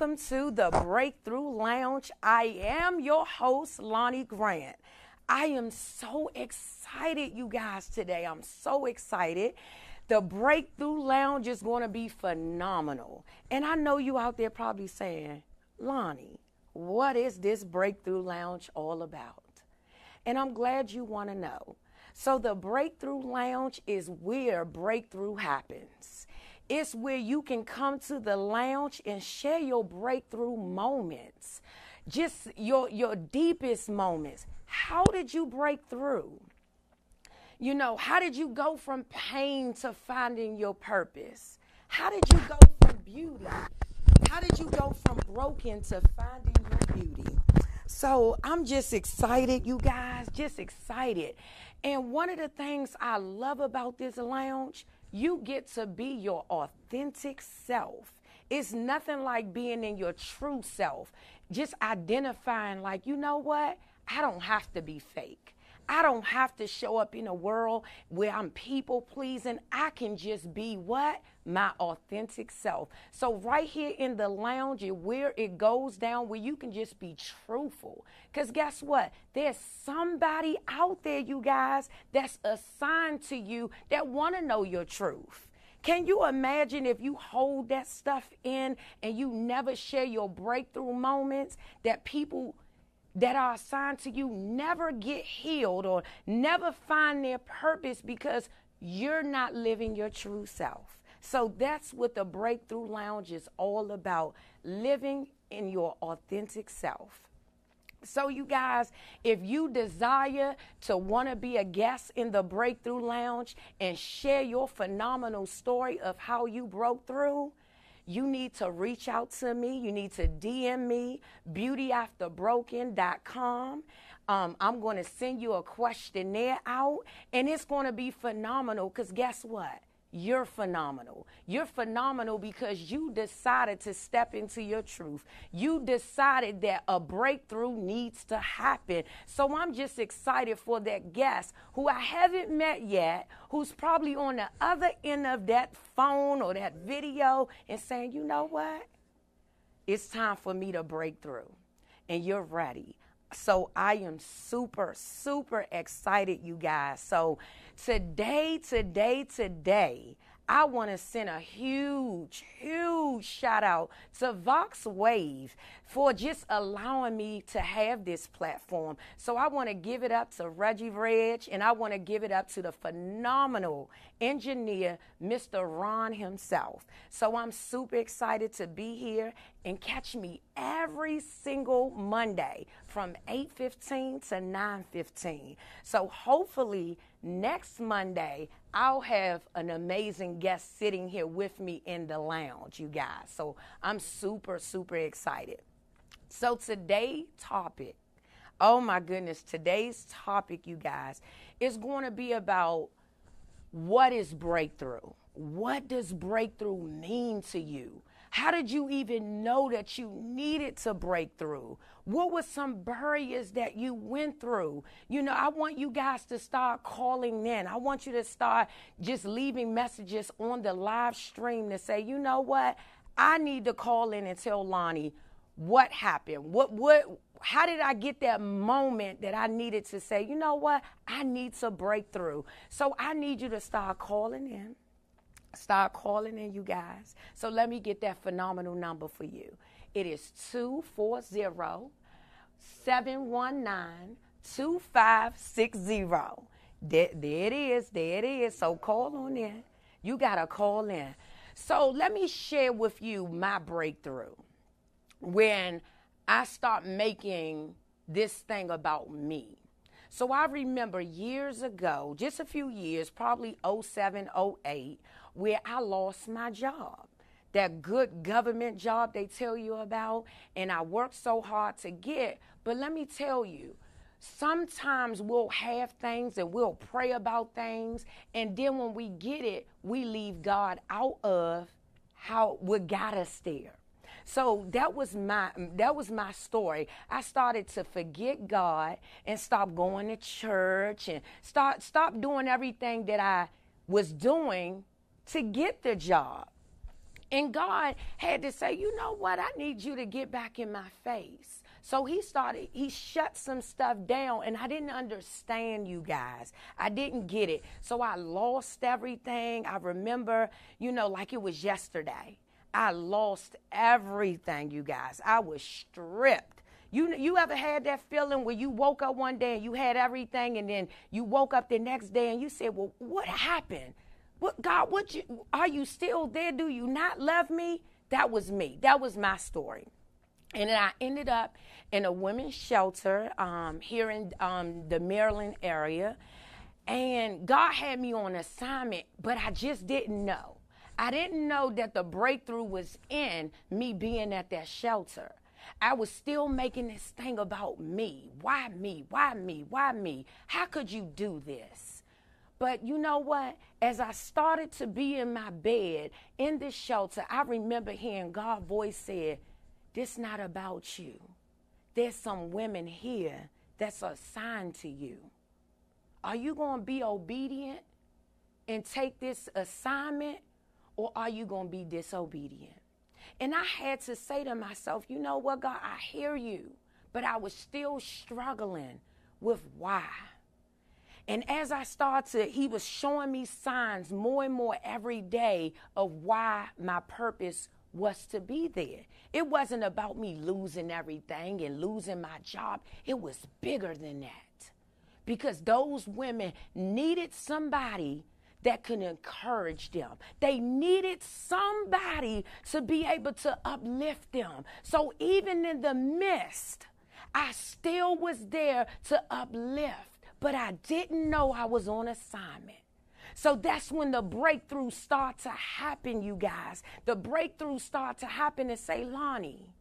Welcome to the Breakthrough Lounge. I am your host, Lonnie Grant. I am so excited, you guys, today. I'm so excited. The Breakthrough Lounge is going to be phenomenal. And I know you out there probably saying, Lonnie, what is this Breakthrough Lounge all about? And I'm glad you want to know. So, the Breakthrough Lounge is where breakthrough happens. It's where you can come to the lounge and share your breakthrough moments, just your, your deepest moments. How did you break through? You know, how did you go from pain to finding your purpose? How did you go from beauty? How did you go from broken to finding your beauty? So I'm just excited, you guys, just excited. And one of the things I love about this lounge, you get to be your authentic self. It's nothing like being in your true self, just identifying, like, you know what? I don't have to be fake. I don't have to show up in a world where I'm people pleasing. I can just be what? My authentic self. So, right here in the lounge, where it goes down, where you can just be truthful. Because guess what? There's somebody out there, you guys, that's assigned to you that want to know your truth. Can you imagine if you hold that stuff in and you never share your breakthrough moments that people that are assigned to you never get healed or never find their purpose because you're not living your true self. So that's what the Breakthrough Lounge is all about living in your authentic self. So, you guys, if you desire to want to be a guest in the Breakthrough Lounge and share your phenomenal story of how you broke through, you need to reach out to me. You need to DM me, beautyafterbroken.com. Um, I'm going to send you a questionnaire out, and it's going to be phenomenal because guess what? You're phenomenal. You're phenomenal because you decided to step into your truth. You decided that a breakthrough needs to happen. So I'm just excited for that guest who I haven't met yet, who's probably on the other end of that phone or that video and saying, you know what? It's time for me to break through. And you're ready. So I am super, super excited, you guys. So today, today, today, I want to send a huge, huge shout out to Vox Wave for just allowing me to have this platform. So I want to give it up to Reggie Reg and I want to give it up to the phenomenal engineer, Mr. Ron himself. So I'm super excited to be here and catch me every single Monday from 8:15 to 9:15. So hopefully next Monday I'll have an amazing guest sitting here with me in the lounge, you guys. So I'm super super excited. So today's topic, oh my goodness, today's topic, you guys, is going to be about what is breakthrough? What does breakthrough mean to you? How did you even know that you needed to break through? What were some barriers that you went through? You know, I want you guys to start calling in. I want you to start just leaving messages on the live stream to say, you know what? I need to call in and tell Lonnie what happened. What what how did I get that moment that I needed to say, you know what? I need to break through. So I need you to start calling in. Start calling in, you guys. So let me get that phenomenal number for you. It is 240 719 2560. There, it is. There it is. So call on in. You got to call in. So let me share with you my breakthrough. When I start making this thing about me. So I remember years ago, just a few years, probably 07, 08, where I lost my job. That good government job they tell you about, and I worked so hard to get. But let me tell you, sometimes we'll have things and we'll pray about things, and then when we get it, we leave God out of how what got us there. So that was my that was my story. I started to forget God and stop going to church and start stop doing everything that I was doing to get the job. And God had to say, "You know what? I need you to get back in my face." So he started, he shut some stuff down, and I didn't understand you guys. I didn't get it. So I lost everything. I remember, you know, like it was yesterday. I lost everything, you guys. I was stripped. You you ever had that feeling where you woke up one day and you had everything, and then you woke up the next day and you said, "Well, what happened? What God? What you are you still there? Do you not love me?" That was me. That was my story. And then I ended up in a women's shelter um, here in um, the Maryland area. And God had me on assignment, but I just didn't know. I didn't know that the breakthrough was in me being at that shelter. I was still making this thing about me. Why me? Why me? Why me? How could you do this? But you know what? As I started to be in my bed in this shelter, I remember hearing God's voice said, This not about you. There's some women here that's assigned to you. Are you going to be obedient and take this assignment or are you going to be disobedient? And I had to say to myself, you know what, God, I hear you, but I was still struggling with why. And as I started he was showing me signs more and more every day of why my purpose was to be there. It wasn't about me losing everything and losing my job, it was bigger than that. Because those women needed somebody that could encourage them. They needed somebody to be able to uplift them. So even in the midst, I still was there to uplift, but I didn't know I was on assignment. So that's when the breakthrough start to happen, you guys. The breakthrough start to happen and say, Lonnie,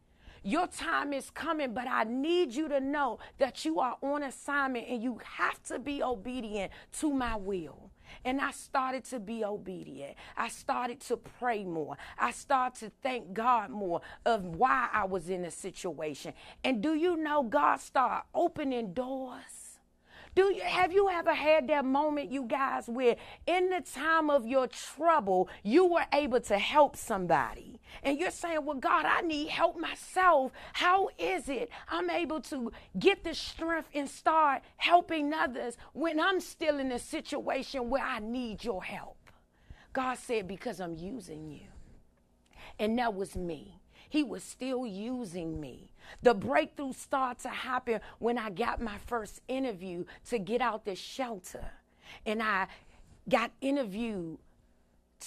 your time is coming, but I need you to know that you are on assignment and you have to be obedient to my will. And I started to be obedient. I started to pray more. I started to thank God more of why I was in a situation. And do you know God started opening doors? Do you have you ever had that moment, you guys, where in the time of your trouble, you were able to help somebody? And you're saying, Well, God, I need help myself. How is it I'm able to get the strength and start helping others when I'm still in a situation where I need your help? God said, Because I'm using you. And that was me. He was still using me. The breakthrough started to happen when I got my first interview to get out the shelter. And I got interviewed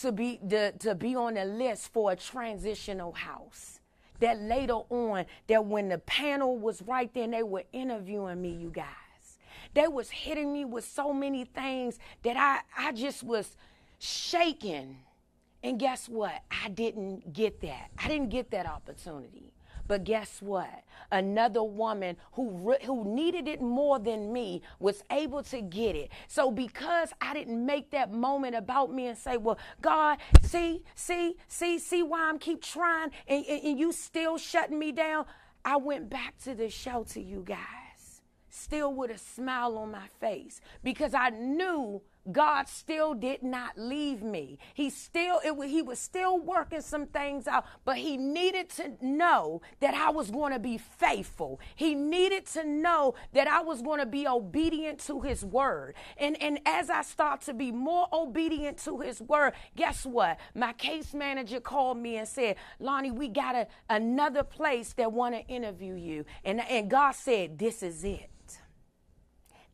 to be the, to be on the list for a transitional house. That later on, that when the panel was right there and they were interviewing me, you guys, they was hitting me with so many things that I, I just was shaking and guess what? I didn't get that. I didn't get that opportunity. But guess what? Another woman who re- who needed it more than me was able to get it. So because I didn't make that moment about me and say, "Well, God, see, see, see, see why I'm keep trying and, and, and you still shutting me down," I went back to the shelter, you guys, still with a smile on my face because I knew God still did not leave me. He still it, he was still working some things out, but he needed to know that I was going to be faithful. He needed to know that I was going to be obedient to his word. And and as I start to be more obedient to his word, guess what? My case manager called me and said, "Lonnie, we got a, another place that want to interview you." And and God said, "This is it.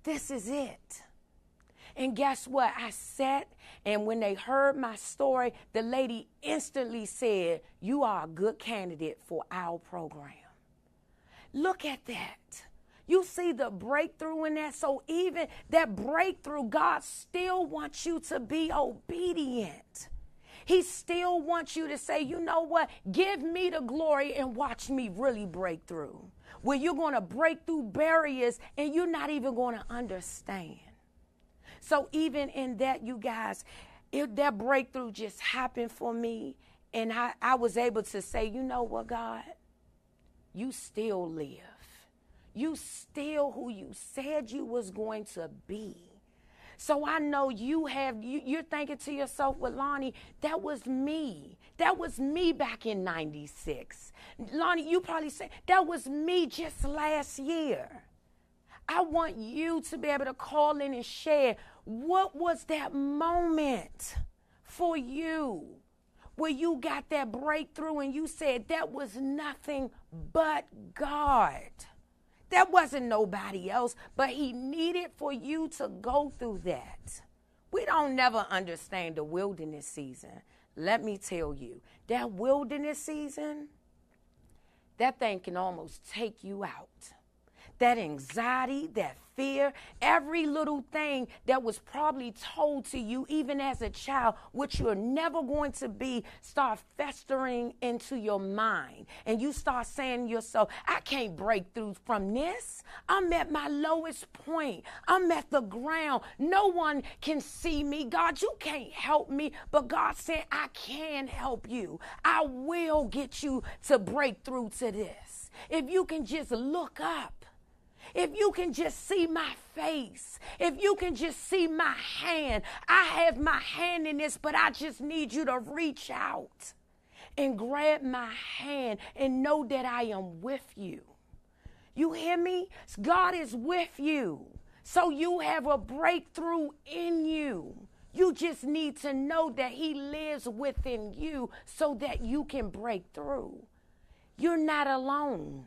This is it." And guess what? I sat, and when they heard my story, the lady instantly said, You are a good candidate for our program. Look at that. You see the breakthrough in that. So, even that breakthrough, God still wants you to be obedient. He still wants you to say, you know what? Give me the glory and watch me really break through. Where you're going to break through barriers and you're not even going to understand. So even in that, you guys, it, that breakthrough just happened for me. And I, I was able to say, you know what, God? You still live. You still who you said you was going to be. So I know you have you, you're thinking to yourself, well, Lonnie, that was me. That was me back in 96. Lonnie, you probably say that was me just last year. I want you to be able to call in and share what was that moment for you where you got that breakthrough and you said that was nothing but God. That wasn't nobody else, but He needed for you to go through that. We don't never understand the wilderness season. Let me tell you, that wilderness season, that thing can almost take you out that anxiety, that fear, every little thing that was probably told to you, even as a child, which you're never going to be, start festering into your mind. And you start saying to yourself, I can't break through from this. I'm at my lowest point. I'm at the ground. No one can see me. God, you can't help me. But God said, I can help you. I will get you to break through to this. If you can just look up if you can just see my face, if you can just see my hand, I have my hand in this, but I just need you to reach out and grab my hand and know that I am with you. You hear me? God is with you. So you have a breakthrough in you. You just need to know that He lives within you so that you can break through. You're not alone.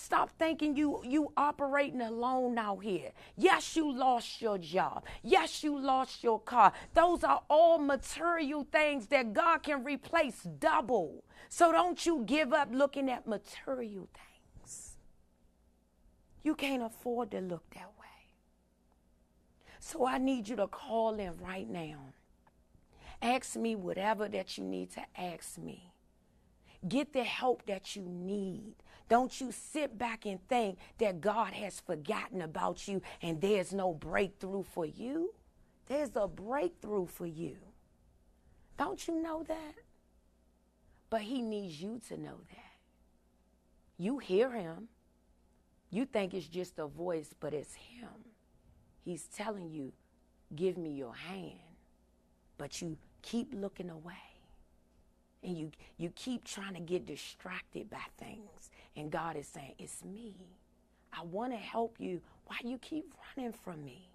Stop thinking you you operating alone out here. Yes, you lost your job. Yes, you lost your car. Those are all material things that God can replace double. So don't you give up looking at material things. You can't afford to look that way. So I need you to call in right now. Ask me whatever that you need to ask me. Get the help that you need. Don't you sit back and think that God has forgotten about you and there's no breakthrough for you. There's a breakthrough for you. Don't you know that? But He needs you to know that. You hear Him. You think it's just a voice, but it's Him. He's telling you, give me your hand. But you keep looking away. And you, you keep trying to get distracted by things. And God is saying, It's me. I want to help you. Why you keep running from me?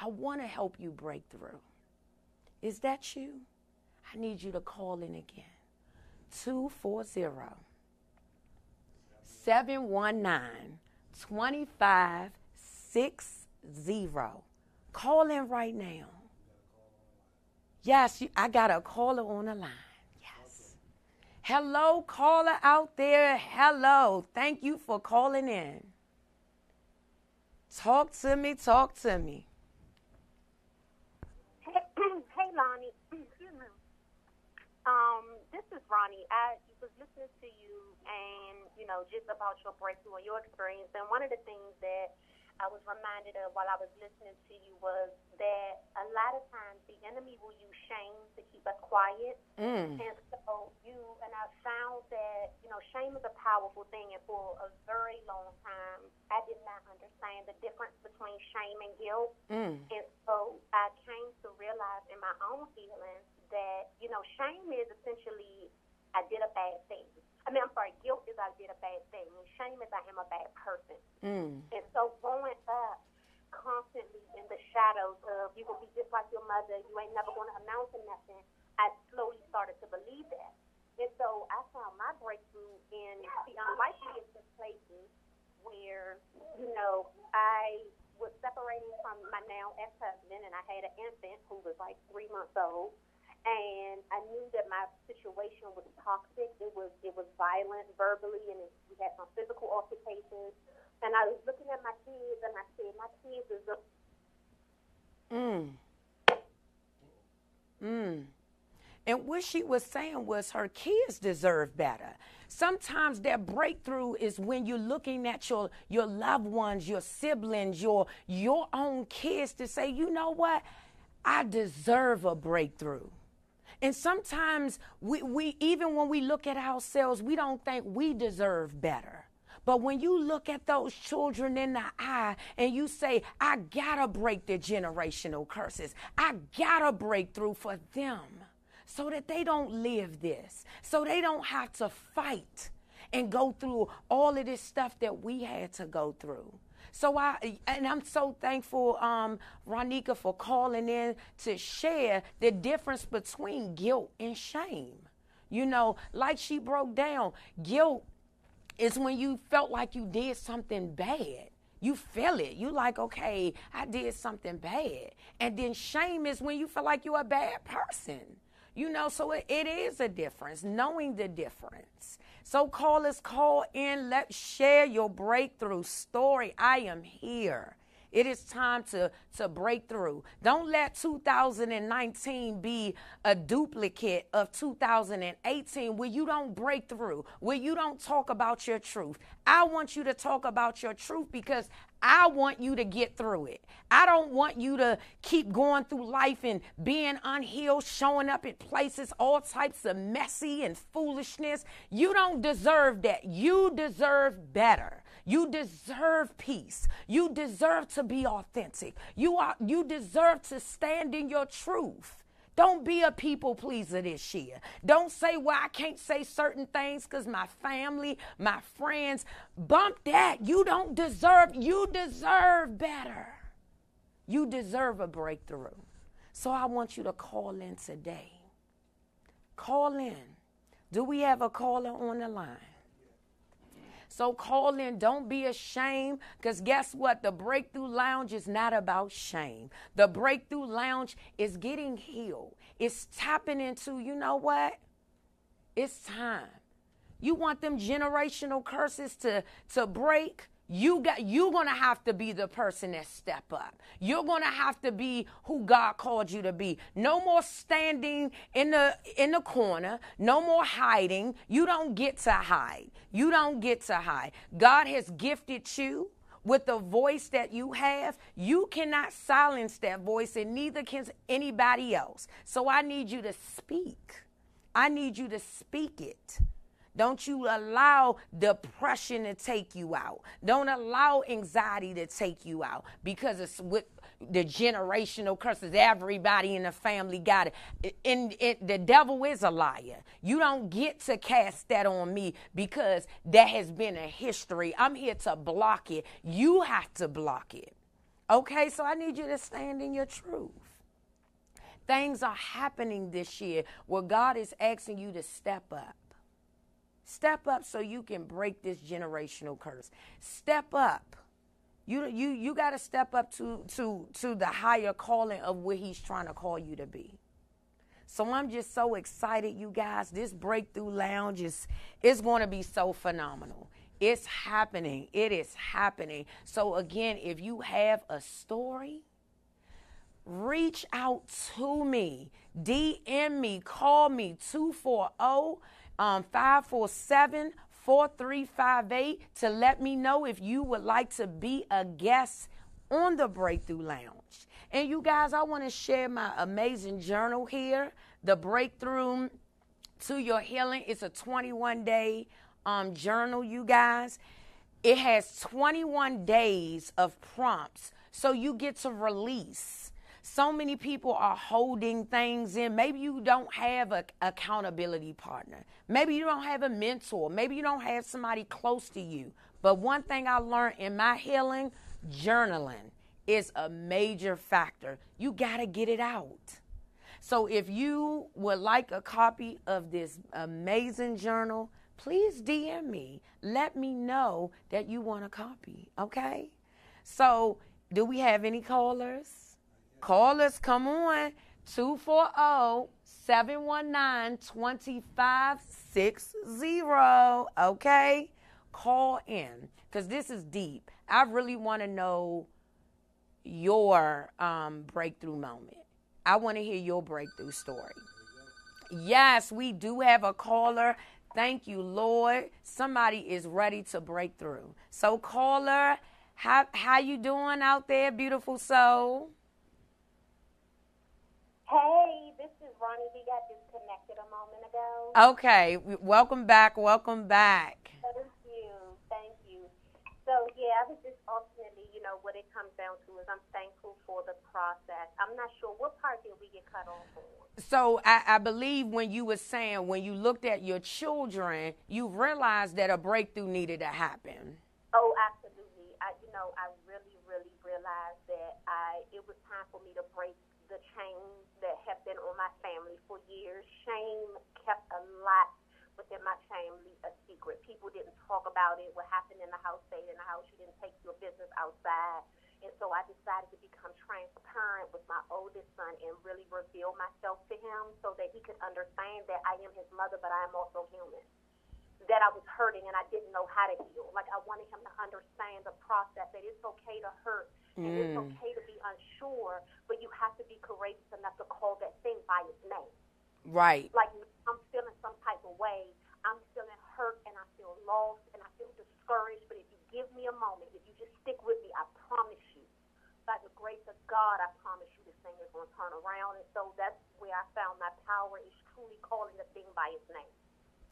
I want to help you break through. Is that you? I need you to call in again. 240 719 2560. Call in right now. Yes, you, I got a caller on the line. Hello, caller out there. Hello. Thank you for calling in. Talk to me, talk to me. Hey, hey Lonnie. um, this is Ronnie. I was listening to you and, you know, just about your breakthrough and your experience. And one of the things that I was reminded of while I was listening to you was that a lot of times the enemy will use shame to keep us quiet. Mm. And so you and I found that, you know, shame is a powerful thing and for a very long time I did not understand the difference between shame and guilt. Mm. And so I came to realize in my own feelings that, you know, shame is essentially I did a bad thing. I mean, I'm sorry, guilt is I did a bad thing. Shame is I am a bad person. Mm. And so growing up constantly in the shadows of you will be just like your mother, you ain't never going to amount to nothing, I slowly started to believe that. And so I found my breakthrough in the unlikeliest of places where, you know, I was separating from my now ex-husband and I had an infant who was like three months old and I knew that my situation was toxic. It was it was violent verbally, and it, we had some physical altercations. And I was looking at my kids, and I said, "My kids is a." Mm. Mm. And what she was saying was her kids deserve better. Sometimes that breakthrough is when you're looking at your your loved ones, your siblings, your your own kids to say, you know what? I deserve a breakthrough. And sometimes we, we even when we look at ourselves, we don't think we deserve better. But when you look at those children in the eye and you say, I gotta break the generational curses, I gotta break through for them so that they don't live this, so they don't have to fight and go through all of this stuff that we had to go through. So I and I'm so thankful, um, Ronika, for calling in to share the difference between guilt and shame. You know, like she broke down, guilt is when you felt like you did something bad. You feel it. You like, okay, I did something bad. And then shame is when you feel like you're a bad person. You know, so it, it is a difference, knowing the difference. So call us, call in. Let's share your breakthrough story. I am here. It is time to, to break through. Don't let 2019 be a duplicate of 2018 where you don't break through, where you don't talk about your truth. I want you to talk about your truth because I want you to get through it. I don't want you to keep going through life and being unhealed, showing up at places, all types of messy and foolishness. You don't deserve that. You deserve better. You deserve peace. You deserve to be authentic. You are you deserve to stand in your truth. Don't be a people pleaser this year. Don't say, well, I can't say certain things because my family, my friends, bump that. You don't deserve, you deserve better. You deserve a breakthrough. So I want you to call in today. Call in. Do we have a caller on the line? So call in. Don't be ashamed because guess what? The Breakthrough Lounge is not about shame. The Breakthrough Lounge is getting healed. It's tapping into, you know what? It's time. You want them generational curses to, to break? You got you're gonna have to be the person that step up. You're gonna have to be who god called you to be. No more standing in the in the corner. No more hiding. You don't get to hide. You don't get to hide. God has gifted you with the voice that you have. You cannot silence that voice and neither can anybody else. So i need you to speak. I need you to speak it don't you allow depression to take you out. Don't allow anxiety to take you out because it's with the generational curses. Everybody in the family got it. And it, the devil is a liar. You don't get to cast that on me because that has been a history. I'm here to block it. You have to block it. Okay, so I need you to stand in your truth. Things are happening this year where God is asking you to step up. Step up so you can break this generational curse. Step up. You you you got to step up to to to the higher calling of where he's trying to call you to be. So I'm just so excited, you guys. This breakthrough lounge is is going to be so phenomenal. It's happening. It is happening. So again, if you have a story, reach out to me. DM me, call me 240 um, 547 4358 to let me know if you would like to be a guest on the Breakthrough Lounge. And you guys, I want to share my amazing journal here, the Breakthrough to Your Healing. It's a 21 day um, journal, you guys. It has 21 days of prompts, so you get to release so many people are holding things in. Maybe you don't have an accountability partner. Maybe you don't have a mentor. Maybe you don't have somebody close to you. But one thing I learned in my healing, journaling is a major factor. You got to get it out. So if you would like a copy of this amazing journal, please DM me. Let me know that you want a copy, okay? So, do we have any callers? Call us, come on. 240 719 2560. Okay? Call in because this is deep. I really want to know your um, breakthrough moment. I want to hear your breakthrough story. Yes, we do have a caller. Thank you, Lord. Somebody is ready to break through. So, caller, how how you doing out there, beautiful soul? Hey, this is Ronnie. We got disconnected a moment ago. Okay, welcome back. Welcome back. Thank you. Thank you. So, yeah, I was just ultimately, you know, what it comes down to is I'm thankful for the process. I'm not sure what part did we get cut off on. So, I, I believe when you were saying when you looked at your children, you realized that a breakthrough needed to happen. Oh, absolutely. I, you know, I really, really realized that I it was time for me to break the chains that have been on my family for years. Shame kept a lot within my family a secret. People didn't talk about it. What happened in the house stayed in the house. You didn't take your business outside. And so I decided to become transparent with my oldest son and really reveal myself to him so that he could understand that I am his mother, but I am also human that I was hurting and I didn't know how to heal. Like I wanted him to understand the process that it's okay to hurt and mm. it's okay to be unsure, but you have to be courageous enough to call that thing by its name. Right. Like I'm feeling some type of way. I'm feeling hurt and I feel lost and I feel discouraged. But if you give me a moment, if you just stick with me, I promise you, by the grace of God, I promise you this thing is going to turn around. And so that's where I found my power is truly calling the thing by its name.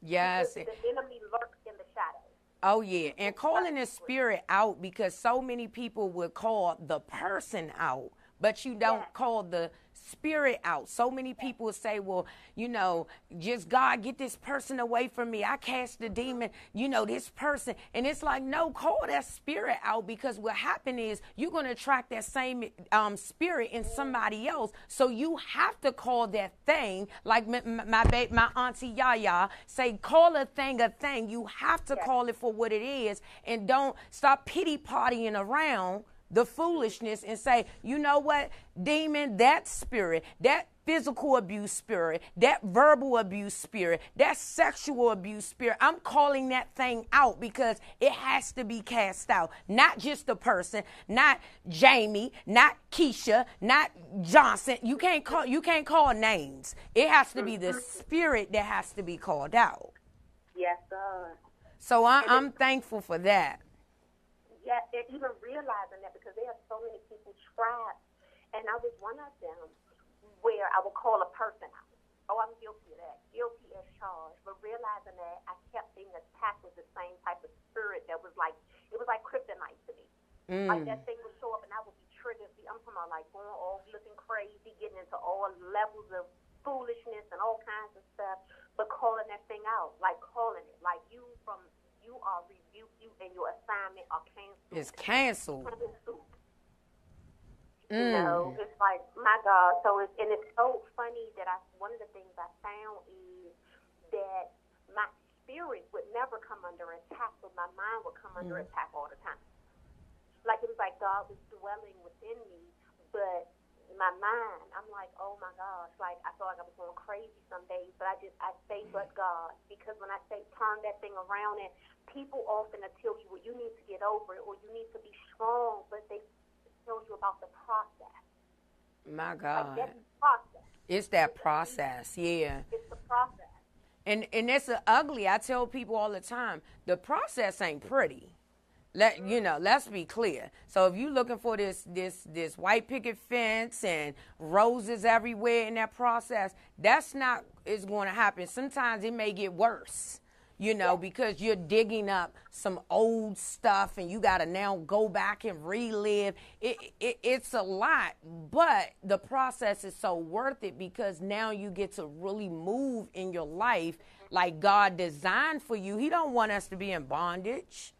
Yes. The, the enemy lurks in the shadows. Oh yeah, and calling the spirit out because so many people would call the person out, but you don't call the spirit out. So many people say, well, you know, just God, get this person away from me. I cast the demon, you know, this person. And it's like, no, call that spirit out because what happened is you're going to attract that same um, spirit in somebody else. So you have to call that thing, like my, my, my, my auntie Yaya say, call a thing a thing. You have to call it for what it is and don't stop pity partying around the foolishness and say, you know what, demon, that spirit, that physical abuse spirit, that verbal abuse spirit, that sexual abuse spirit. I'm calling that thing out because it has to be cast out. Not just the person, not Jamie, not Keisha, not Johnson. You can't call you can't call names. It has to be the mm-hmm. spirit that has to be called out. Yes, sir. So I, I'm thankful for that. Yes, and even realizing that because there are so many people trapped, and I was one of them where I would call a person out. Oh, I'm guilty of that, guilty as charged. But realizing that I kept being attacked with the same type of spirit that was like, it was like kryptonite to me. Mm. Like that thing would show up and I would be triggered. I'm talking about like going off, looking crazy, getting into all levels of foolishness and all kinds of stuff, but calling that thing out, like calling it, like you from you are rebuked, you and your assignment are canceled. It's canceled. Mm. You know, it's like my God. So it's and it's so funny that I one of the things I found is that my spirit would never come under attack, but my mind would come under mm. attack all the time. Like it was like God was dwelling within me, but my mind, I'm like, oh my gosh, like I felt like I was going crazy some days, but I just I say but mm-hmm. God because when I say turn that thing around, and people often tell you, well, you need to get over it or you need to be strong, but they tell you about the process. My God. Like process. It's that process, yeah. It's the process. And and it's ugly. I tell people all the time, the process ain't pretty. Let you know, let's be clear. So if you're looking for this this this white picket fence and roses everywhere in that process, that's not is going to happen. Sometimes it may get worse you know, because you're digging up some old stuff and you got to now go back and relive. It, it, it's a lot, but the process is so worth it because now you get to really move in your life like God designed for you. He don't want us to be in bondage.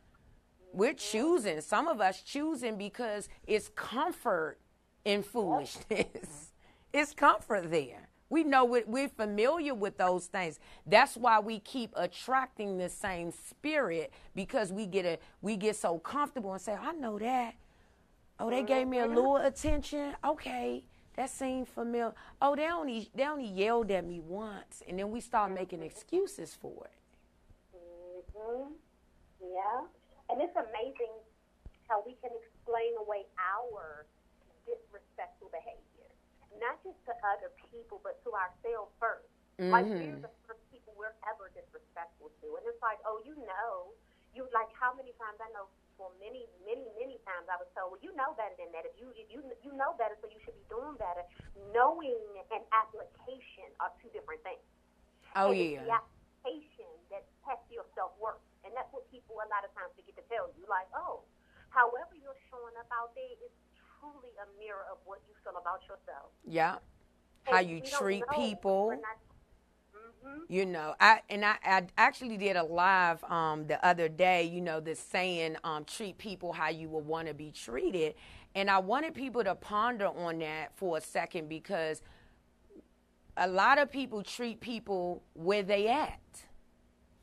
We're choosing. Some of us choosing because it's comfort in foolishness. it's comfort there. We know we're familiar with those things. That's why we keep attracting the same spirit because we get a we get so comfortable and say, "I know that." Oh, they gave me a little attention. Okay, that seemed familiar. Oh, they only they only yelled at me once, and then we start making excuses for it. Mhm. Yeah, and it's amazing how we can explain away our disrespectful behavior not just to other people, but to ourselves 1st mm-hmm. Like we're the first people we're ever disrespectful to, and it's like, oh, you know, you like how many times I know for many, many, many times I was told, well, you know better than that. If you, if you, you know better, so you should be doing better. Knowing and application are two different things. Oh and yeah. the application that tests your self worth, that's what people a lot of times forget to tell you. Like, oh, however you're showing up out there is truly a mirror of what you feel about yourself. Yeah. How you treat people. Mm-hmm. You know, I and I, I actually did a live um, the other day. You know, this saying, um, "Treat people how you would want to be treated," and I wanted people to ponder on that for a second because a lot of people treat people where they at.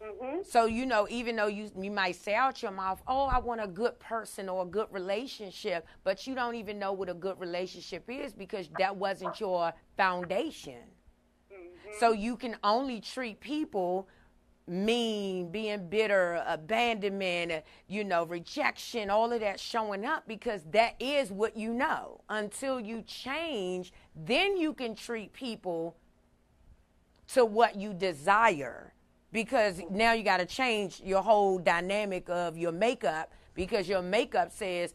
Mm-hmm. So you know, even though you you might say out your mouth, "Oh, I want a good person or a good relationship," but you don't even know what a good relationship is because that wasn't your foundation. Mm-hmm. So you can only treat people mean, being bitter, abandonment, you know, rejection, all of that showing up because that is what you know. Until you change, then you can treat people to what you desire because now you got to change your whole dynamic of your makeup because your makeup says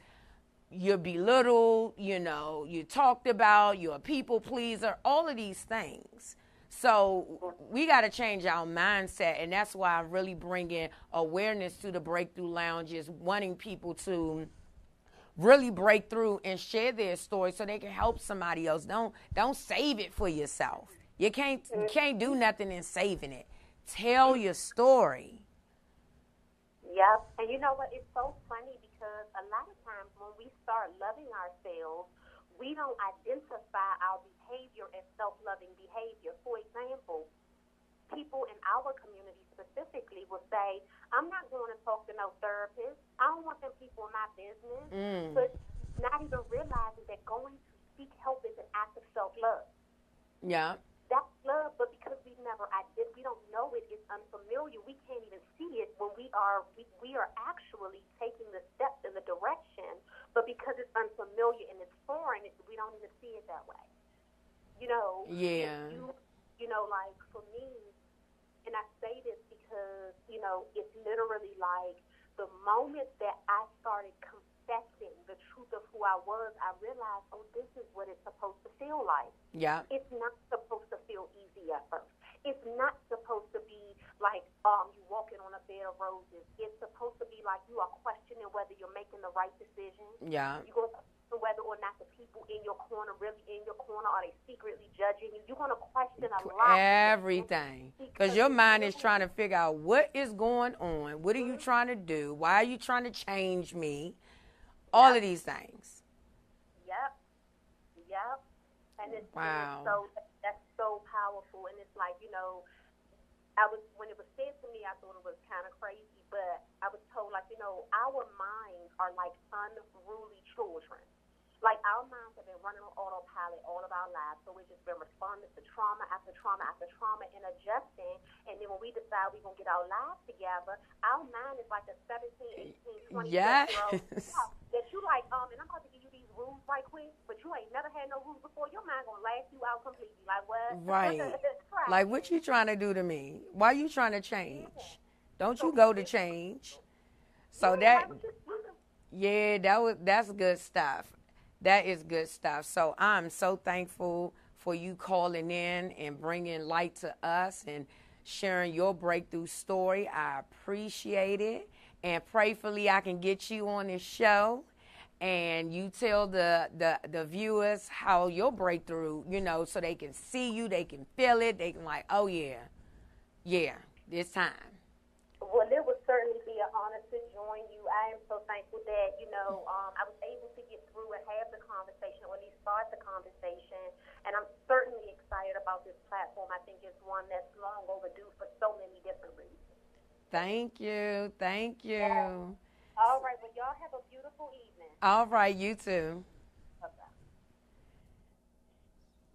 you're belittled, you know, you talked about, you're a people pleaser, all of these things. So we got to change our mindset, and that's why I'm really bringing awareness to the breakthrough lounges, wanting people to really break through and share their story so they can help somebody else. Don't don't save it for yourself. You can't you can't do nothing in saving it. Tell your story. Yep. And you know what? It's so funny because a lot of times when we start loving ourselves, we don't identify our behavior as self loving behavior. For example, people in our community specifically will say, I'm not going to talk to no therapist. I don't want them people in my business. Mm. But not even realizing that going to seek help is an act of self love. Yeah. That's love, but because we never, if we don't know it, it's unfamiliar. We can't even see it when we are we, we are actually taking the steps in the direction, but because it's unfamiliar and it's foreign, it, we don't even see it that way. You know. Yeah. You, you know, like for me, and I say this because you know it's literally like the moment that I started confessing the truth of who I was, I realized, oh, this is what it's supposed to feel like. Yeah. It's not supposed to feel easy at first. It's not supposed to be like um you walking on a bed of roses. It's supposed to be like you are questioning whether you're making the right decision. Yeah. You're going to question whether or not the people in your corner really in your corner are they secretly judging you. You're going to question a lot. Everything. Because your mind is trying to figure out what is going on. What are you trying to do? Why are you trying to change me? All of these things. Yep. Yep. And it's, wow. And it's so that's so powerful and it's like, you know, I was when it was said to me I thought it was kinda crazy, but I was told like, you know, our minds are like unruly children. Like our minds have been running on autopilot all of our lives, so we've just been responding to trauma after trauma after trauma and adjusting. And then when we decide we're gonna get our lives together, our mind is like a 17, 18, 20 yes. year old that you like, um, and I'm about to give you these rules right quick, but you ain't never had no rules before. Your mind gonna last you out completely. Like what? Right. like what you trying to do to me? Why you trying to change? Don't you go to change? So that yeah, that was that's good stuff. That is good stuff. So I'm so thankful for you calling in and bringing light to us and sharing your breakthrough story. I appreciate it. And prayfully, I can get you on this show and you tell the, the, the viewers how your breakthrough, you know, so they can see you, they can feel it, they can like, oh yeah, yeah, this time. Well, it would certainly be an honor to join you. I am so thankful that, you know, um, I was able to get have the conversation, or at least start the conversation. And I'm certainly excited about this platform. I think it's one that's long overdue for so many different reasons. Thank you. Thank you. Yeah. All right. Well, y'all have a beautiful evening. All right. You too.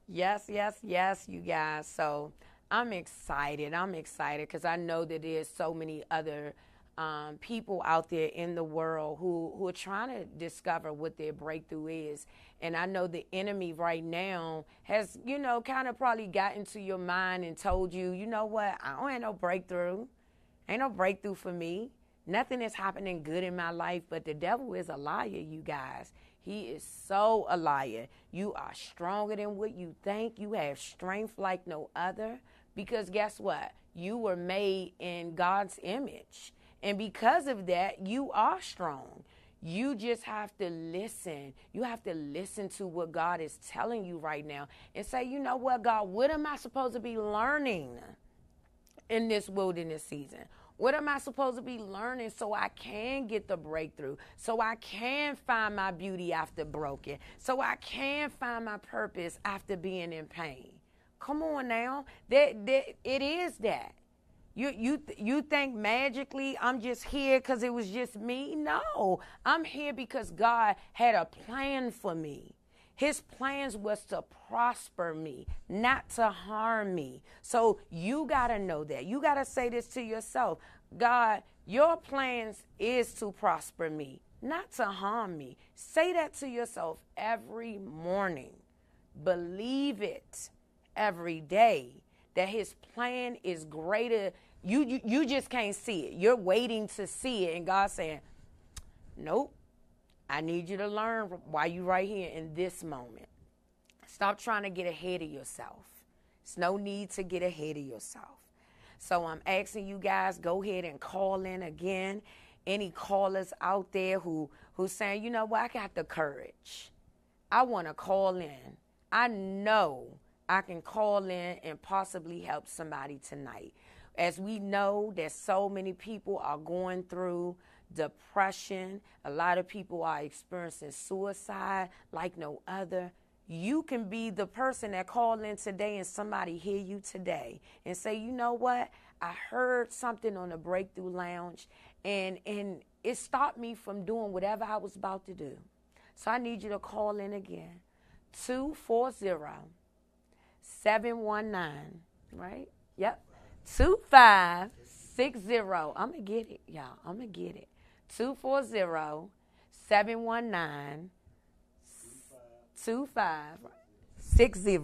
Yes, yes, yes, you guys. So I'm excited. I'm excited because I know that there's so many other um, people out there in the world who, who are trying to discover what their breakthrough is. And I know the enemy right now has, you know, kind of probably got into your mind and told you, you know what, I don't have no breakthrough. Ain't no breakthrough for me. Nothing is happening good in my life, but the devil is a liar, you guys. He is so a liar. You are stronger than what you think. You have strength like no other. Because guess what? You were made in God's image. And because of that, you are strong. You just have to listen. You have to listen to what God is telling you right now and say, you know what, God, what am I supposed to be learning in this wilderness season? What am I supposed to be learning so I can get the breakthrough? So I can find my beauty after broken? So I can find my purpose after being in pain? Come on now. That, that it is that. You you you think magically I'm just here cuz it was just me? No. I'm here because God had a plan for me. His plans was to prosper me, not to harm me. So you got to know that. You got to say this to yourself. God, your plans is to prosper me, not to harm me. Say that to yourself every morning. Believe it every day that his plan is greater. You, you, you just can't see it. You're waiting to see it. And God's saying, Nope. I need you to learn why you right here in this moment. Stop trying to get ahead of yourself. There's no need to get ahead of yourself. So I'm asking you guys, go ahead and call in again. Any callers out there who who's saying, you know what, I got the courage. I want to call in. I know I can call in and possibly help somebody tonight. As we know that so many people are going through depression, a lot of people are experiencing suicide like no other. You can be the person that called in today and somebody hear you today and say, you know what? I heard something on the Breakthrough Lounge and, and it stopped me from doing whatever I was about to do. So I need you to call in again. 240 719, right? Yep. 2560. I'm going to get it, y'all. I'm going to get it. 240 719 2560.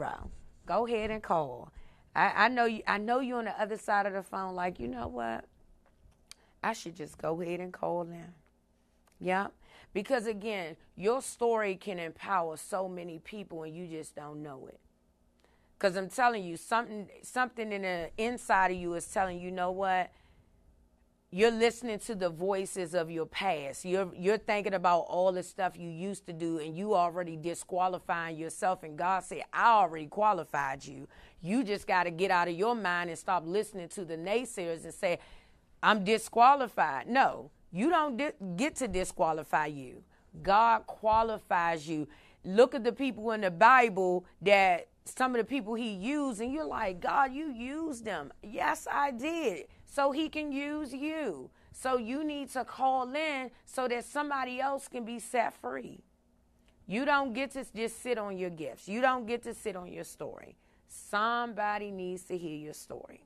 Go ahead and call. I, I know you I know you're on the other side of the phone like, you know what? I should just go ahead and call them. Yep. Because again, your story can empower so many people and you just don't know it. Cause I'm telling you, something something in the inside of you is telling you, know what? You're listening to the voices of your past. You're you're thinking about all the stuff you used to do and you already disqualifying yourself and God said, I already qualified you. You just got to get out of your mind and stop listening to the naysayers and say, I'm disqualified. No, you don't di- get to disqualify you. God qualifies you. Look at the people in the Bible that some of the people he used, and you're like, God, you used them. Yes, I did. So he can use you. So you need to call in so that somebody else can be set free. You don't get to just sit on your gifts. You don't get to sit on your story. Somebody needs to hear your story.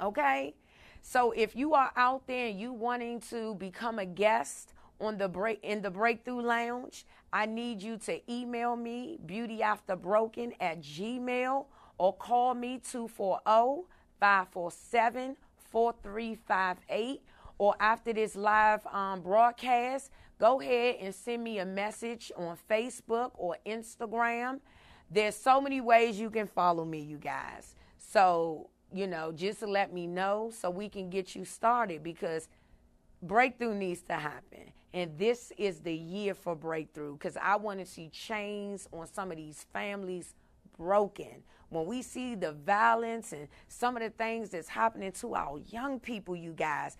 Okay? So if you are out there and you wanting to become a guest on the break in the breakthrough lounge, I need you to email me beautyafterbroken at gmail or call me 240-547-4358 or after this live um, broadcast, go ahead and send me a message on Facebook or Instagram. There's so many ways you can follow me, you guys. So you know, just let me know so we can get you started because breakthrough needs to happen. And this is the year for breakthrough because I want to see chains on some of these families broken. When we see the violence and some of the things that's happening to our young people, you guys,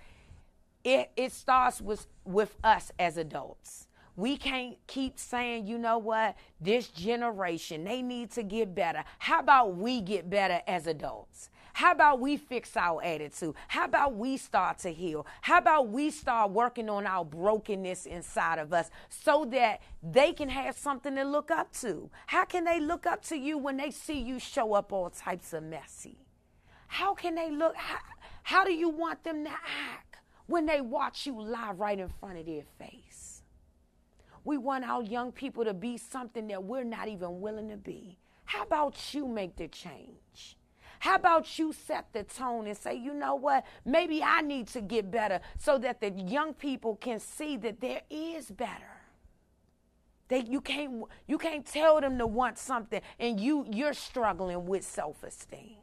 it, it starts with, with us as adults. We can't keep saying, you know what, this generation, they need to get better. How about we get better as adults? How about we fix our attitude? How about we start to heal? How about we start working on our brokenness inside of us so that they can have something to look up to? How can they look up to you when they see you show up all types of messy? How can they look? How, how do you want them to act when they watch you lie right in front of their face? We want our young people to be something that we're not even willing to be. How about you make the change? How about you set the tone and say, you know what? Maybe I need to get better so that the young people can see that there is better. They, you can't you can't tell them to want something and you you're struggling with self-esteem.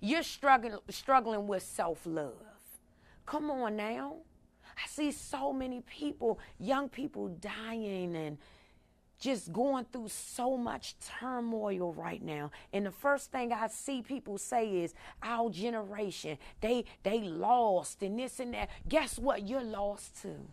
You're struggling struggling with self-love. Come on now. I see so many people, young people dying and just going through so much turmoil right now. And the first thing I see people say is our generation, they they lost and this and that. Guess what? You're lost too.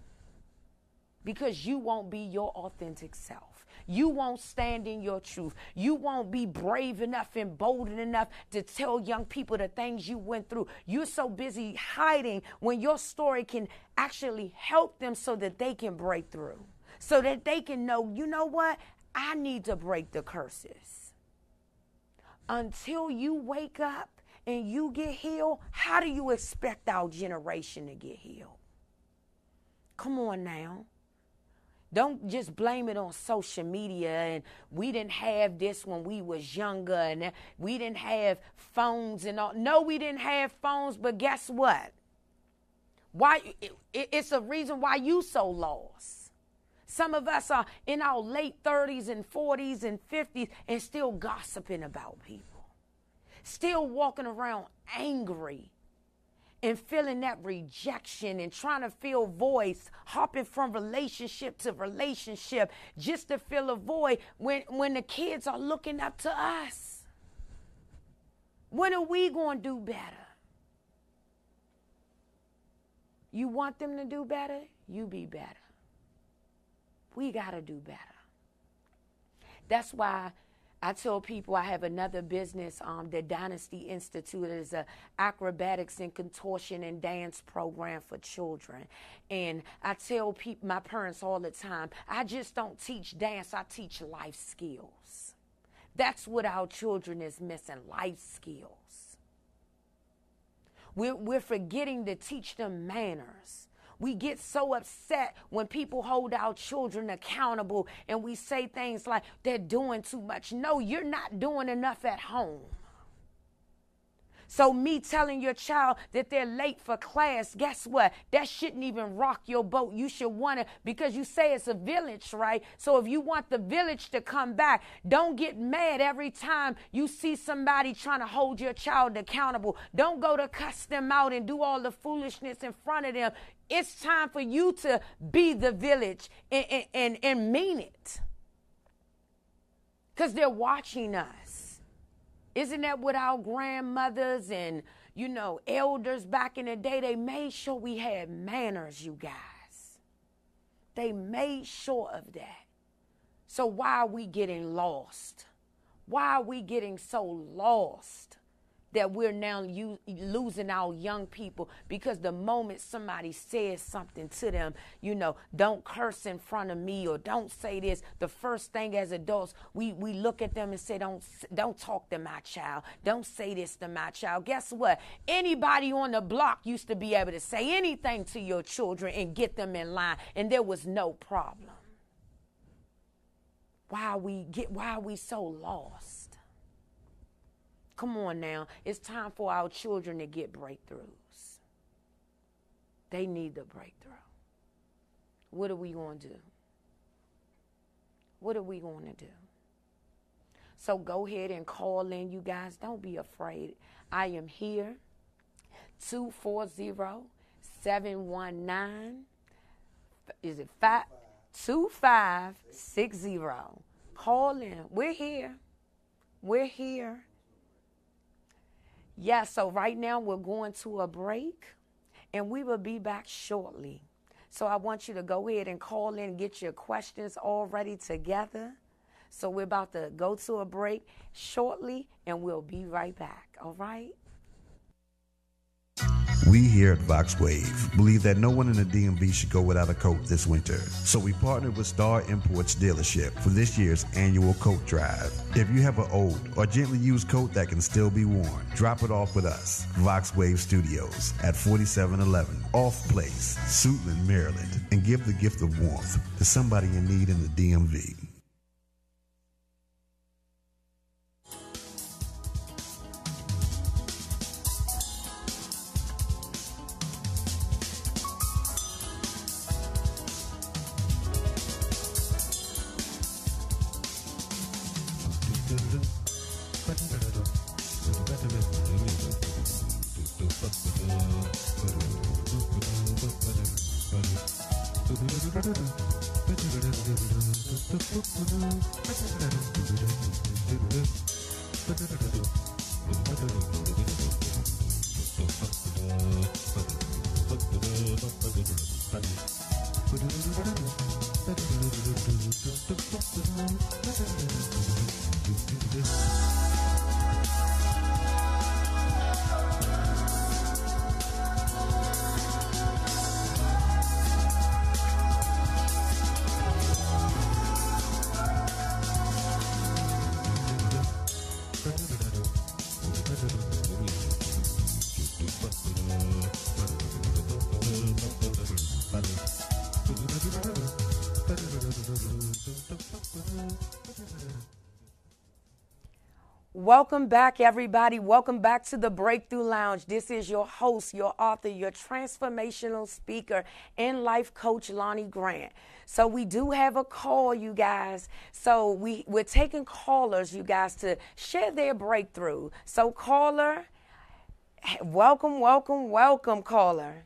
Because you won't be your authentic self. You won't stand in your truth. You won't be brave enough and bold enough to tell young people the things you went through. You're so busy hiding when your story can actually help them so that they can break through so that they can know, you know what? I need to break the curses. Until you wake up and you get healed, how do you expect our generation to get healed? Come on now. Don't just blame it on social media and we didn't have this when we was younger and we didn't have phones and all. No, we didn't have phones, but guess what? Why it, it's a reason why you so lost. Some of us are in our late 30s and 40s and 50s and still gossiping about people, still walking around angry and feeling that rejection and trying to feel voice, hopping from relationship to relationship just to fill a void when, when the kids are looking up to us. When are we going to do better? You want them to do better? You be better. We got to do better. That's why I tell people I have another business, um, the Dynasty Institute is a acrobatics and contortion and dance program for children. And I tell people, my parents all the time, I just don't teach dance, I teach life skills. That's what our children is missing life skills. We're, we're forgetting to teach them manners. We get so upset when people hold our children accountable and we say things like they're doing too much. No, you're not doing enough at home. So, me telling your child that they're late for class, guess what? That shouldn't even rock your boat. You should want to, because you say it's a village, right? So, if you want the village to come back, don't get mad every time you see somebody trying to hold your child accountable. Don't go to cuss them out and do all the foolishness in front of them. It's time for you to be the village and, and, and, and mean it. Because they're watching us. Isn't that what our grandmothers and, you know, elders back in the day, they made sure we had manners, you guys. They made sure of that. So why are we getting lost? Why are we getting so lost? That we're now u- losing our young people because the moment somebody says something to them, you know, don't curse in front of me or don't say this, the first thing as adults, we, we look at them and say, don't, don't talk to my child. Don't say this to my child. Guess what? Anybody on the block used to be able to say anything to your children and get them in line, and there was no problem. Why we get why are we so lost? Come on now. It's time for our children to get breakthroughs. They need the breakthrough. What are we going to do? What are we going to do? So go ahead and call in, you guys. Don't be afraid. I am here. 240 719 is it 5 2560. Call in. We're here. We're here. Yes, so right now we're going to a break and we will be back shortly. So I want you to go ahead and call in get your questions all ready together. So we're about to go to a break shortly and we'll be right back. All right? We here at Vox Wave believe that no one in the DMV should go without a coat this winter. So we partnered with Star Imports dealership for this year's annual coat drive. If you have an old or gently used coat that can still be worn, drop it off with us. Vox Wave Studios at 4711 Auth Place, Suitland, Maryland, and give the gift of warmth to somebody in need in the DMV. Mm-hmm. Welcome back, everybody. Welcome back to the Breakthrough Lounge. This is your host, your author, your transformational speaker, and life coach, Lonnie Grant. So we do have a call, you guys. So we, we're taking callers, you guys, to share their breakthrough. So caller, welcome, welcome, welcome, caller.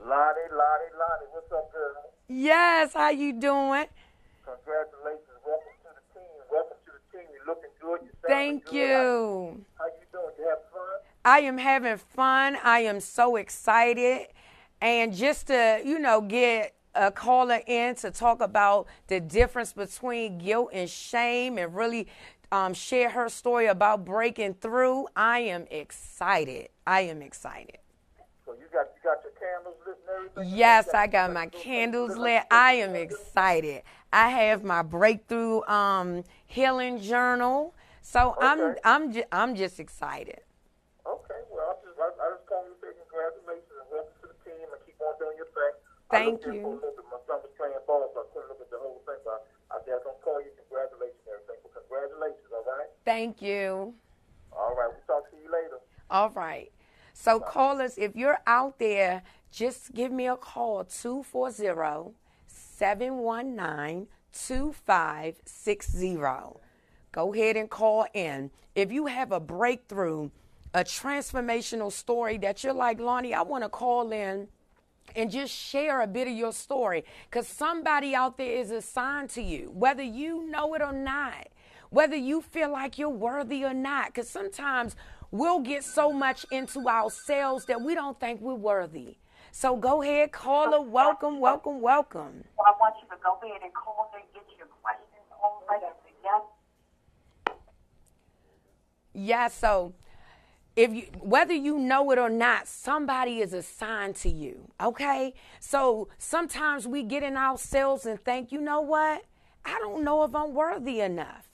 Lonnie, Lonnie, Lonnie, what's up, girl? Yes, how you doing? Congratulations. Welcome to the team. Welcome to the team. You're looking good. You're Thank you. How, how you doing? You have fun? I am having fun. I am so excited. And just to, you know, get a caller in to talk about the difference between guilt and shame and really um, share her story about breaking through, I am excited. I am excited. So you got you got your candles lit and everything? Yes, You I got my candles lit. I am excited. I have my breakthrough um, healing journal. So I'm I'm ju- I'm just excited. Okay, well, I just, I, I just called you to say congratulations and welcome to the team and keep on doing your thing. Thank I you. For a bit. My son was playing ball, so I couldn't look at the whole thing, but I I'm going to call you. Congratulations and everything. Well, congratulations, all right? Thank you. All right, we'll talk to you later. All right. So callers, if you're out there, just give me a call 240 719 2560. Go ahead and call in. If you have a breakthrough, a transformational story that you're like, Lonnie, I want to call in and just share a bit of your story because somebody out there is assigned to you, whether you know it or not, whether you feel like you're worthy or not. Because sometimes we'll get so much into ourselves that we don't think we're worthy. So go ahead, caller, welcome, welcome, welcome. I want you to go ahead and call and get your questions on. Yes. Yeah, so if you whether you know it or not, somebody is assigned to you. Okay? So sometimes we get in ourselves and think, you know what? I don't know if I'm worthy enough.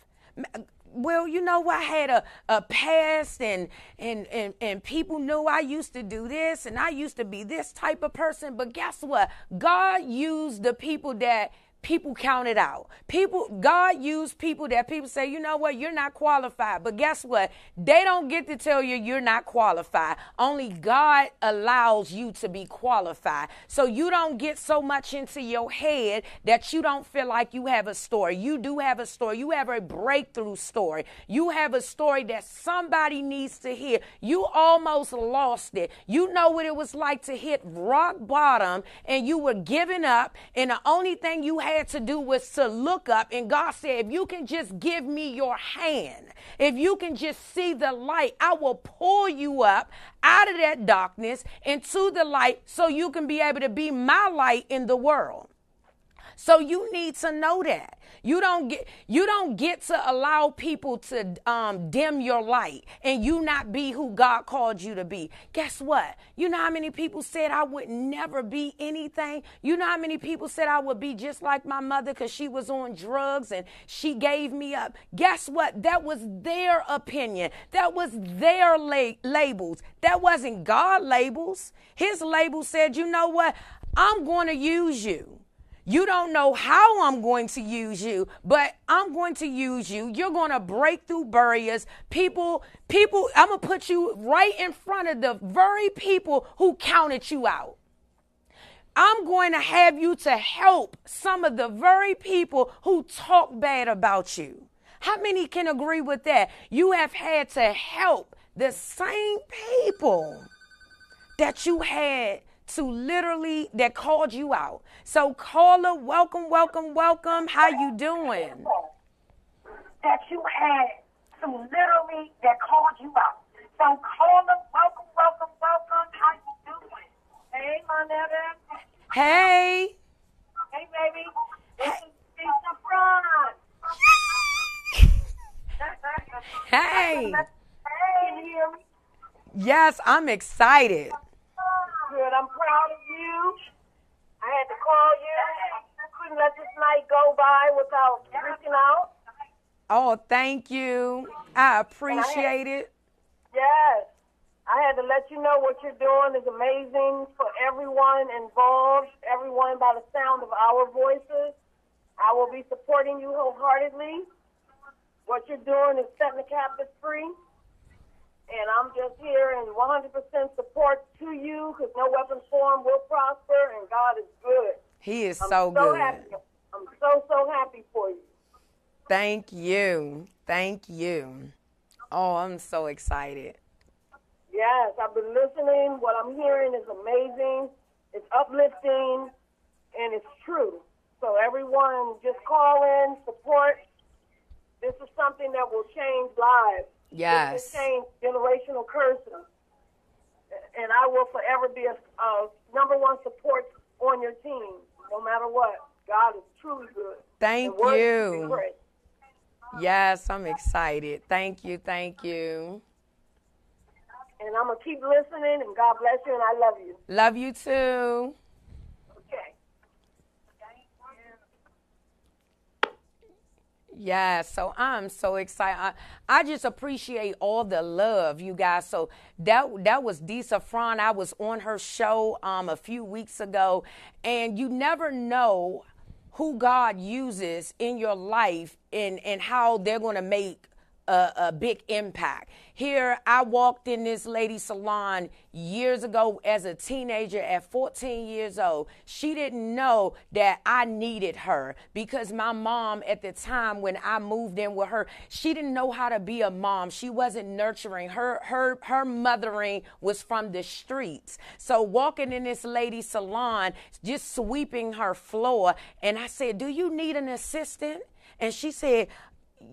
Well, you know what? I had a, a past and, and and and people knew I used to do this and I used to be this type of person. But guess what? God used the people that people counted out. People, God used people that people say, you know what, you're not qualified. But guess what? They don't get to tell you you're not qualified. Only God allows you to be qualified. So you don't get so much into your head that you don't feel like you have a story. You do have a story. You have a breakthrough story. You have a story that somebody needs to hear. You almost lost it. You know what it was like to hit rock bottom and you were giving up, and the only thing you had to do was to look up. And God said, If you can just give me your hand, if you can just see the light, I will pull you up out of that darkness into the light so you can be able to be my light in the world. So you need to know that. You don't get you don't get to allow people to um, dim your light and you not be who God called you to be. Guess what? You know how many people said I would never be anything. You know how many people said I would be just like my mother because she was on drugs and she gave me up. Guess what? That was their opinion. That was their la- labels. That wasn't God labels. His label said, you know what? I'm going to use you. You don't know how I'm going to use you, but I'm going to use you. You're going to break through barriers. People, people, I'm going to put you right in front of the very people who counted you out. I'm going to have you to help some of the very people who talk bad about you. How many can agree with that? You have had to help the same people that you had to literally that called you out. So caller, welcome, welcome, welcome. How you doing? That you had to literally that called you out. So call them, welcome, welcome, welcome. How you doing? Hey, my nigga. Hey. Hey, baby. This is Lisa Braun. Hey. Hey, can you hear me? Yes, I'm excited. Good. I'm proud of you. I had to call you. I couldn't let this night go by without reaching out. Oh, thank you. I appreciate it. Yes. I had to let you know what you're doing is amazing for everyone involved, everyone by the sound of our voices. I will be supporting you wholeheartedly. What you're doing is setting the captives free. And I'm just here in 100% support to you because no weapon form will prosper and God is good. He is I'm so good. happy. I'm so, so happy for you. Thank you. Thank you. Oh, I'm so excited. Yes, I've been listening. What I'm hearing is amazing. It's uplifting, and it's true. So everyone, just call in, support. This is something that will change lives. Yes. Change generational curses. And I will forever be a, a number one support on your team, no matter what. God is truly good. Thank And worthy to be you. Yes, I'm excited. Thank you. Thank you. and I'm gonna keep listening. And God bless you, and I love you. Love you too. Yeah, so I'm so excited. I, I just appreciate all the love, you guys. So that that was Disa Fron. I was on her show um a few weeks ago, and you never know who God uses in your life and and how they're going to make a, a, big impact. Here, I walked in this lady salon years ago as a teenager at 14 years old. She didn't know that I needed her because my mom, at the time when I moved in with her, she didn't know how to be a mom. She wasn't nurturing. Her her her mothering was from the streets. So walking in this lady salon, just sweeping her floor, and I said, "Do you need an assistant?" And she said,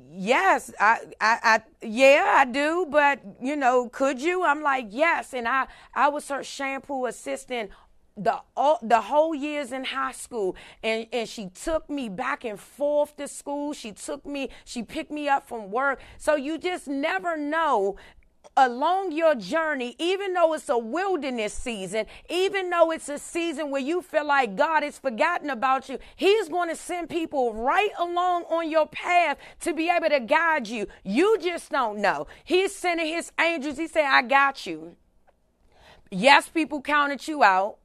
yes I, I i yeah i do but you know could you? I'm like yes and i i was her shampoo assistant the all, the whole years in high school and and she took me back and forth to school. She took me she picked me up from work. So you just never know along your journey, even though it's a wilderness season, even though it's a season where you feel like God has forgotten about you, He's going to send people right along on your path to be able to guide you. You just don't know. He's sending His angels. He said, I got you. Yes, people counted you out.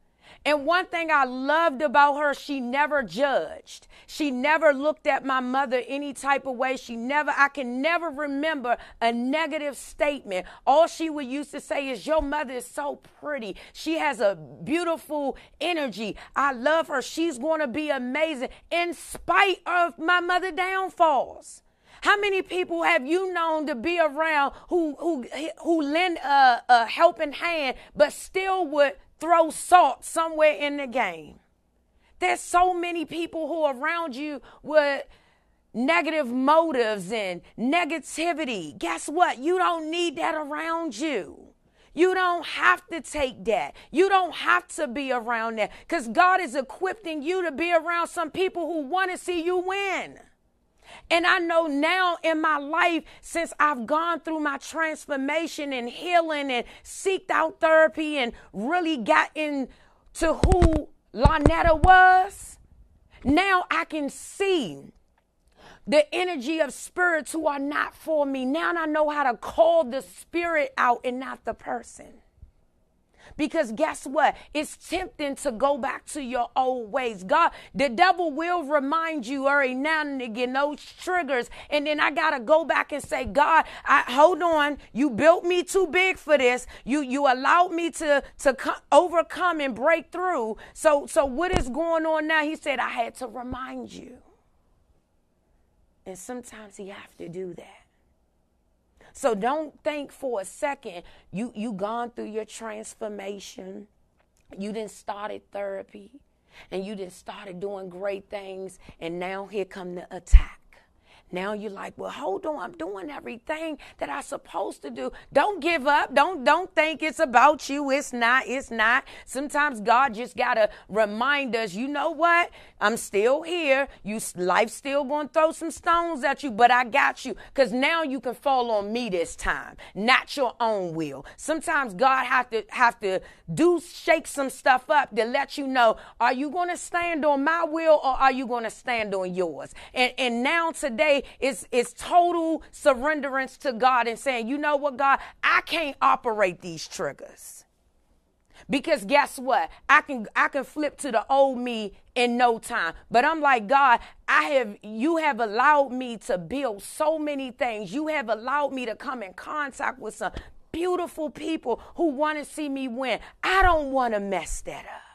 And one thing I loved about her, she never judged. She never looked at my mother any type of way. She never, I can never remember a negative statement. All she would used to say is, Your mother is so pretty. She has a beautiful energy. I love her. She's going to be amazing in spite of my mother downfalls. How many people have you known to be around who who who lend a, a helping hand, but still would throw salt somewhere in the game. There's so many people who are around you with negative motives and negativity. Guess what? You don't need that around you. You don't have to take that. You don't have to be around that because God is equipping you to be around some people who want to see you win. And I know now in my life, since I've gone through my transformation and healing and seeked out therapy and really got into who Lonetta was, now I can see the energy of spirits who are not for me. Now I know how to call the spirit out and not the person. Because guess what? It's tempting to go back to your old ways. God, the devil will remind you every now and again those triggers. And then I gotta go back and say, God, I hold on. You built me too big for this. You you allowed me to to co- overcome and break through. So so what is going on now? He said I had to remind you. And sometimes he have to do that. So don't think for a second you you gone through your transformation. You didn't started therapy and you didn't started doing great things and now here come the attack. Now you're like, well, hold on, I'm doing everything that I'm supposed to do. Don't give up. Don't don't think it's about you. It's not. It's not. Sometimes God just gotta remind us, you know what? I'm still here. You life still gonna throw some stones at you, but I got you. Cause now you can fall on me this time, not your own will. Sometimes God have to have to do shake some stuff up to let you know, are you gonna stand on my will or are you gonna stand on yours? And and now today is, is total surrenderance to God and saying, you know what, God, I can't operate these triggers. Because guess what? I can I can flip to the old me in no time. But I'm like, God, I have you have allowed me to build so many things. You have allowed me to come in contact with some beautiful people who want to see me win. I don't want to mess that up.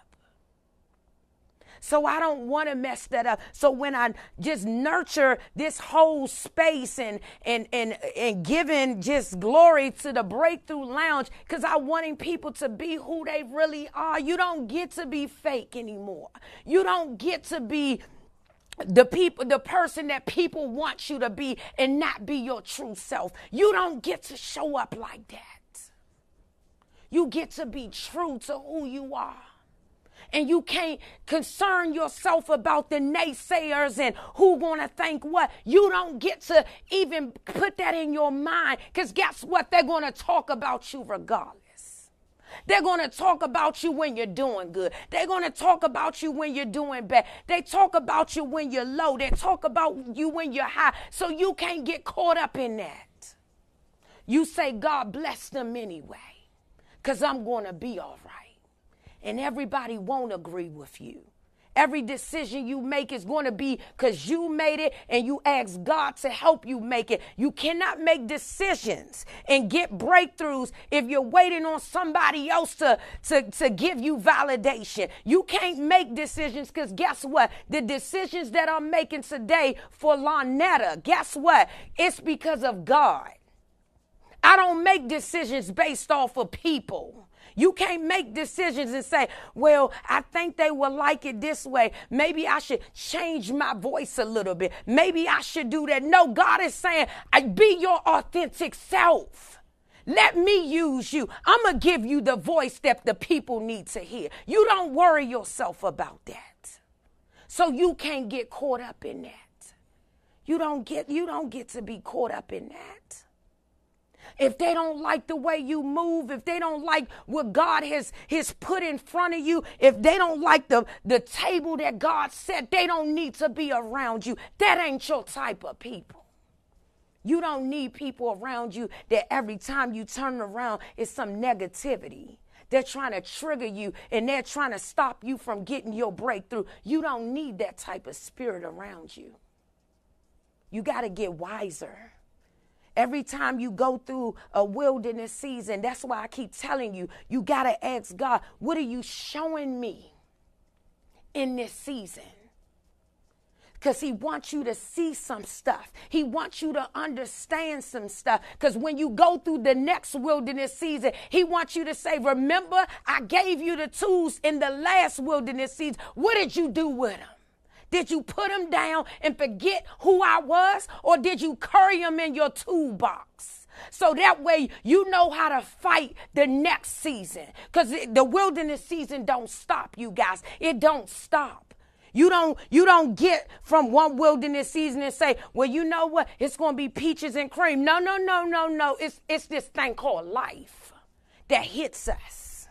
So I don't want to mess that up. So when I just nurture this whole space and and and and giving just glory to the breakthrough lounge, because I wanting people to be who they really are. You don't get to be fake anymore. You don't get to be the people the person that people want you to be and not be your true self you don't get to show up like that you get to be true to who you are and you can't concern yourself about the naysayers and who gonna think what. You don't get to even put that in your mind because guess what? They're gonna talk about you regardless. They're going to talk about you when you're doing good. They're going to talk about you when you're doing bad. They talk about you when you're low. They talk about you when you're high. So you can't get caught up in that. You say, God bless them anyway, because I'm going to be all right. And everybody won't agree with you. Every decision you make is going to be because you made it and you ask God to help you make it. You cannot make decisions and get breakthroughs if you're waiting on somebody else to, to, to give you validation. You can't make decisions because guess what? The decisions that I'm making today for Lonetta, guess what? It's because of God. I don't make decisions based off of people. You can't make decisions and say, well, I think they will like it this way. Maybe I should change my voice a little bit. Maybe I should do that. No, God is saying, be your authentic self. Let me use you. I'm going to give you the voice that the people need to hear. You don't worry yourself about that. So you can't get caught up in that. You don't get you don't get to be caught up in that if they don't like the way you move, if they don't like what God has, has put in front of you, if they don't like the, the table that God set, they don't need to be around you. That ain't your type of people. You don't need people around you that every time you turn around is some negativity. They're trying to trigger you and they're trying to stop you from getting your breakthrough. You don't need that type of spirit around you. You got to get wiser. Every time you go through a wilderness season, that's why I keep telling you, you got to ask God, what are you showing me in this season? Because he wants you to see some stuff. He wants you to understand some stuff. Because when you go through the next wilderness season, he wants you to say, Remember, I gave you the tools in the last wilderness season. What did you do with them? Did you put them down and forget who I was? Or did you carry them in your toolbox? So that way you know how to fight the next season. Because the wilderness season don't stop, you guys. It don't stop. You don't you don't get from one wilderness season and say, well, you know what? It's gonna be peaches and cream. No, no, no, no, no. It's it's this thing called life that hits us.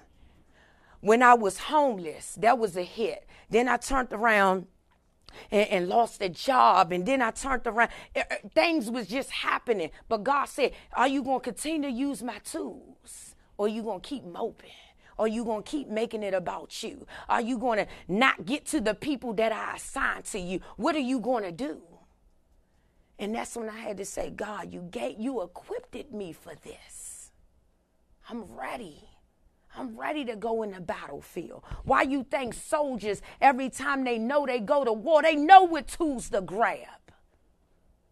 When I was homeless, that was a hit. Then I turned around and, and lost a job. And then I turned around. Eh, eh, things was just happening. But God said, Are you going to continue to use my tools? Or you going to keep moping? Or are you going to keep making it about you? Are you going to not get to the people that I assigned to you? What are you going to do? And that's when I had to say, God, you gave, you equipped me for this. I'm ready. I'm ready to go in the battlefield. Why you think soldiers, every time they know they go to war, they know what tools to grab?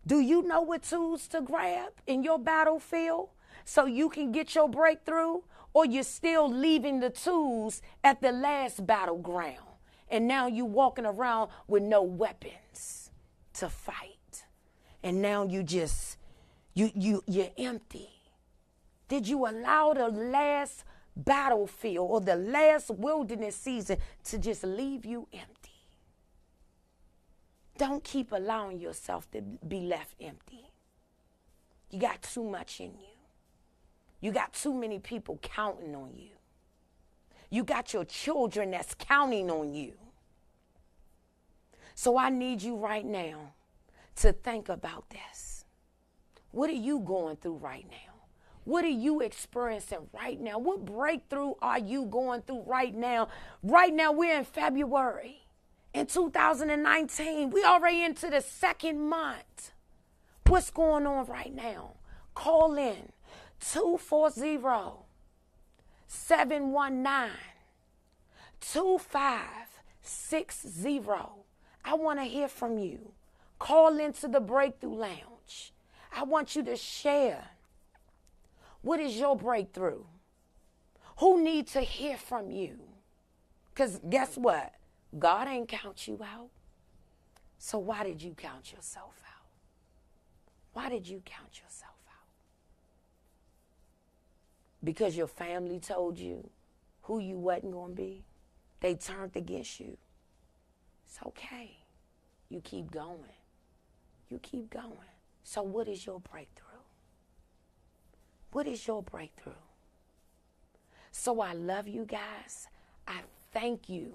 Do you know what tools to grab in your battlefield so you can get your breakthrough? Or you're still leaving the tools at the last battleground and now you're walking around with no weapons to fight. And now you just you you you're empty. Did you allow the last battlefield or the last wilderness season to just leave you empty. Don't keep allowing yourself to be left empty. You got too much in you. You got too many people counting on you. You got your children that's counting on you. So I need you right now to think about this. What are you going through right now? What are you experiencing right now? What breakthrough are you going through right now? Right now, we're in February. In 2019, we already into the second month. What's going on right now? Call in 240 719 2560. I want to hear from you. Call into the Breakthrough Lounge. I want you to share what is your breakthrough? Who needs to hear from you? Because guess what? God ain't count you out. So why did you count yourself out? Why did you count yourself out? Because your family told you who you wasn't going to be? They turned against you. It's okay. You keep going. You keep going. So, what is your breakthrough? What is your breakthrough? So, I love you guys. I thank you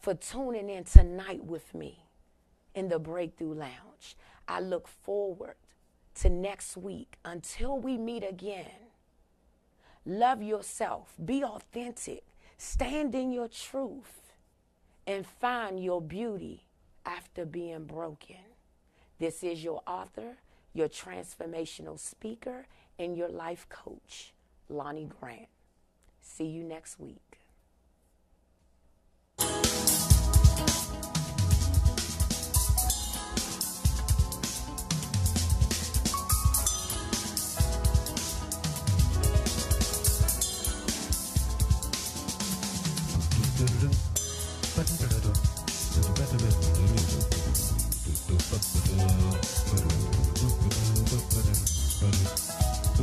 for tuning in tonight with me in the Breakthrough Lounge. I look forward to next week. Until we meet again, love yourself, be authentic, stand in your truth, and find your beauty after being broken. This is your author, your transformational speaker, and your life coach, Lonnie Grant. See you next week.